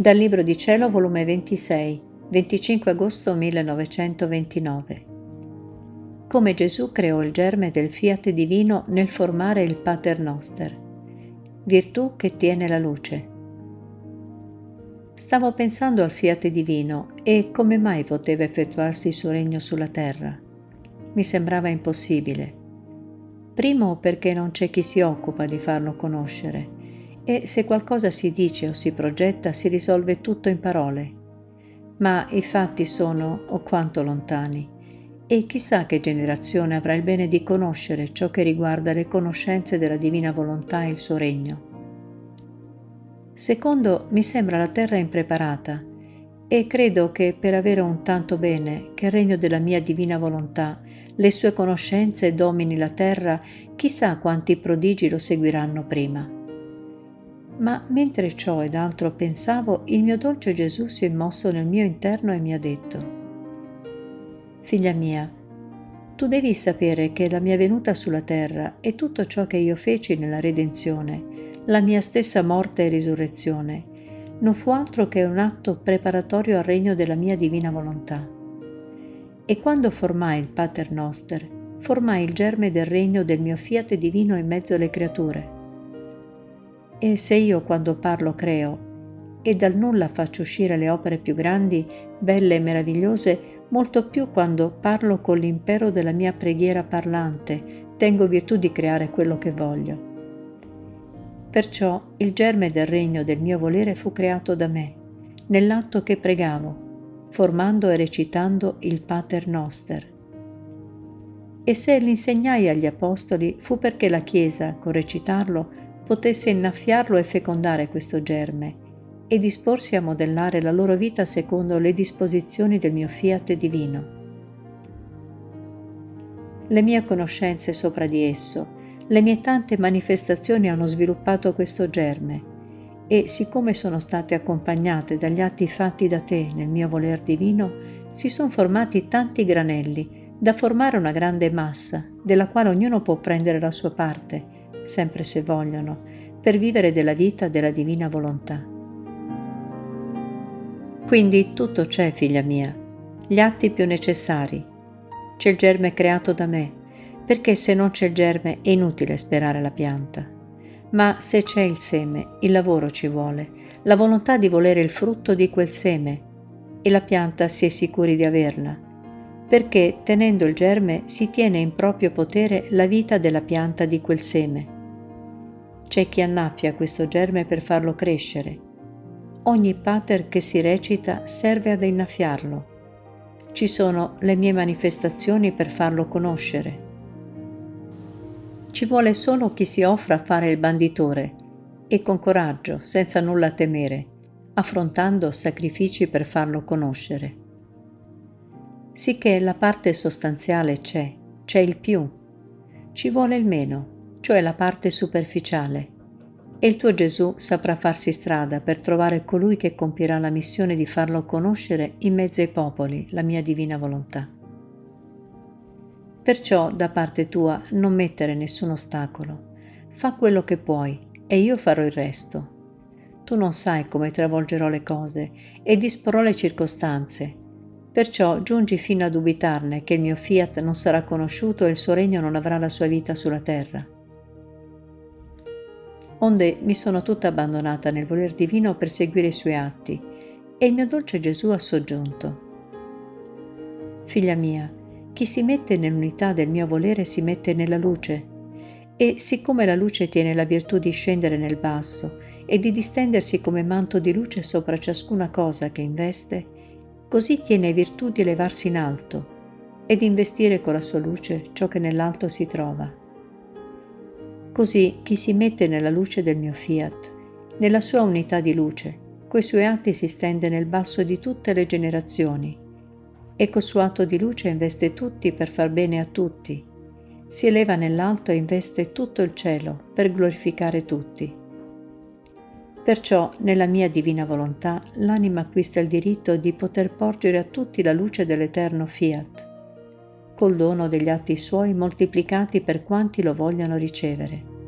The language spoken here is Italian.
Dal Libro di Cielo, volume 26, 25 agosto 1929. Come Gesù creò il germe del fiat divino nel formare il Pater Noster, virtù che tiene la luce. Stavo pensando al fiat divino e come mai poteva effettuarsi il suo regno sulla terra. Mi sembrava impossibile. Primo perché non c'è chi si occupa di farlo conoscere e se qualcosa si dice o si progetta si risolve tutto in parole. Ma i fatti sono o quanto lontani e chissà che generazione avrà il bene di conoscere ciò che riguarda le conoscenze della divina volontà e il suo regno. Secondo, mi sembra la terra impreparata e credo che per avere un tanto bene che il regno della mia divina volontà, le sue conoscenze domini la terra, chissà quanti prodigi lo seguiranno prima. Ma mentre ciò ed altro pensavo, il mio dolce Gesù si è mosso nel mio interno e mi ha detto, Figlia mia, tu devi sapere che la mia venuta sulla terra e tutto ciò che io feci nella redenzione, la mia stessa morte e risurrezione, non fu altro che un atto preparatorio al regno della mia divina volontà. E quando formai il Pater Noster, formai il germe del regno del mio fiat divino in mezzo alle creature e se io quando parlo creo e dal nulla faccio uscire le opere più grandi, belle e meravigliose, molto più quando parlo con l'impero della mia preghiera parlante, tengo virtù di creare quello che voglio. Perciò il germe del regno del mio volere fu creato da me, nell'atto che pregavo, formando e recitando il Pater Noster. E se l'insegnai agli Apostoli fu perché la Chiesa, con recitarlo, potesse innaffiarlo e fecondare questo germe e disporsi a modellare la loro vita secondo le disposizioni del mio fiat divino. Le mie conoscenze sopra di esso, le mie tante manifestazioni hanno sviluppato questo germe e siccome sono state accompagnate dagli atti fatti da te nel mio voler divino, si sono formati tanti granelli da formare una grande massa, della quale ognuno può prendere la sua parte, sempre se vogliono, per vivere della vita della divina volontà. Quindi tutto c'è, figlia mia, gli atti più necessari. C'è il germe creato da me, perché se non c'è il germe è inutile sperare la pianta. Ma se c'è il seme, il lavoro ci vuole, la volontà di volere il frutto di quel seme, e la pianta si è sicuri di averla, perché tenendo il germe si tiene in proprio potere la vita della pianta di quel seme c'è chi annaffia questo germe per farlo crescere. Ogni pater che si recita serve ad innaffiarlo. Ci sono le mie manifestazioni per farlo conoscere. Ci vuole solo chi si offra a fare il banditore e con coraggio, senza nulla temere, affrontando sacrifici per farlo conoscere. Sicché la parte sostanziale c'è, c'è il più, ci vuole il meno cioè la parte superficiale. E il tuo Gesù saprà farsi strada per trovare colui che compirà la missione di farlo conoscere in mezzo ai popoli la mia divina volontà. Perciò da parte tua non mettere nessun ostacolo, fa quello che puoi e io farò il resto. Tu non sai come travolgerò le cose e disporrò le circostanze, perciò giungi fino a dubitarne che il mio fiat non sarà conosciuto e il suo regno non avrà la sua vita sulla terra onde mi sono tutta abbandonata nel voler divino per seguire i suoi atti, e il mio dolce Gesù ha soggiunto. Figlia mia, chi si mette nell'unità del mio volere si mette nella luce, e siccome la luce tiene la virtù di scendere nel basso e di distendersi come manto di luce sopra ciascuna cosa che investe, così tiene virtù di elevarsi in alto e di investire con la sua luce ciò che nell'alto si trova. Così chi si mette nella luce del mio fiat, nella sua unità di luce, coi suoi atti si stende nel basso di tutte le generazioni e col suo atto di luce investe tutti per far bene a tutti. Si eleva nell'alto e investe tutto il cielo per glorificare tutti. Perciò, nella mia divina volontà, l'anima acquista il diritto di poter porgere a tutti la luce dell'eterno fiat col dono degli atti suoi moltiplicati per quanti lo vogliano ricevere.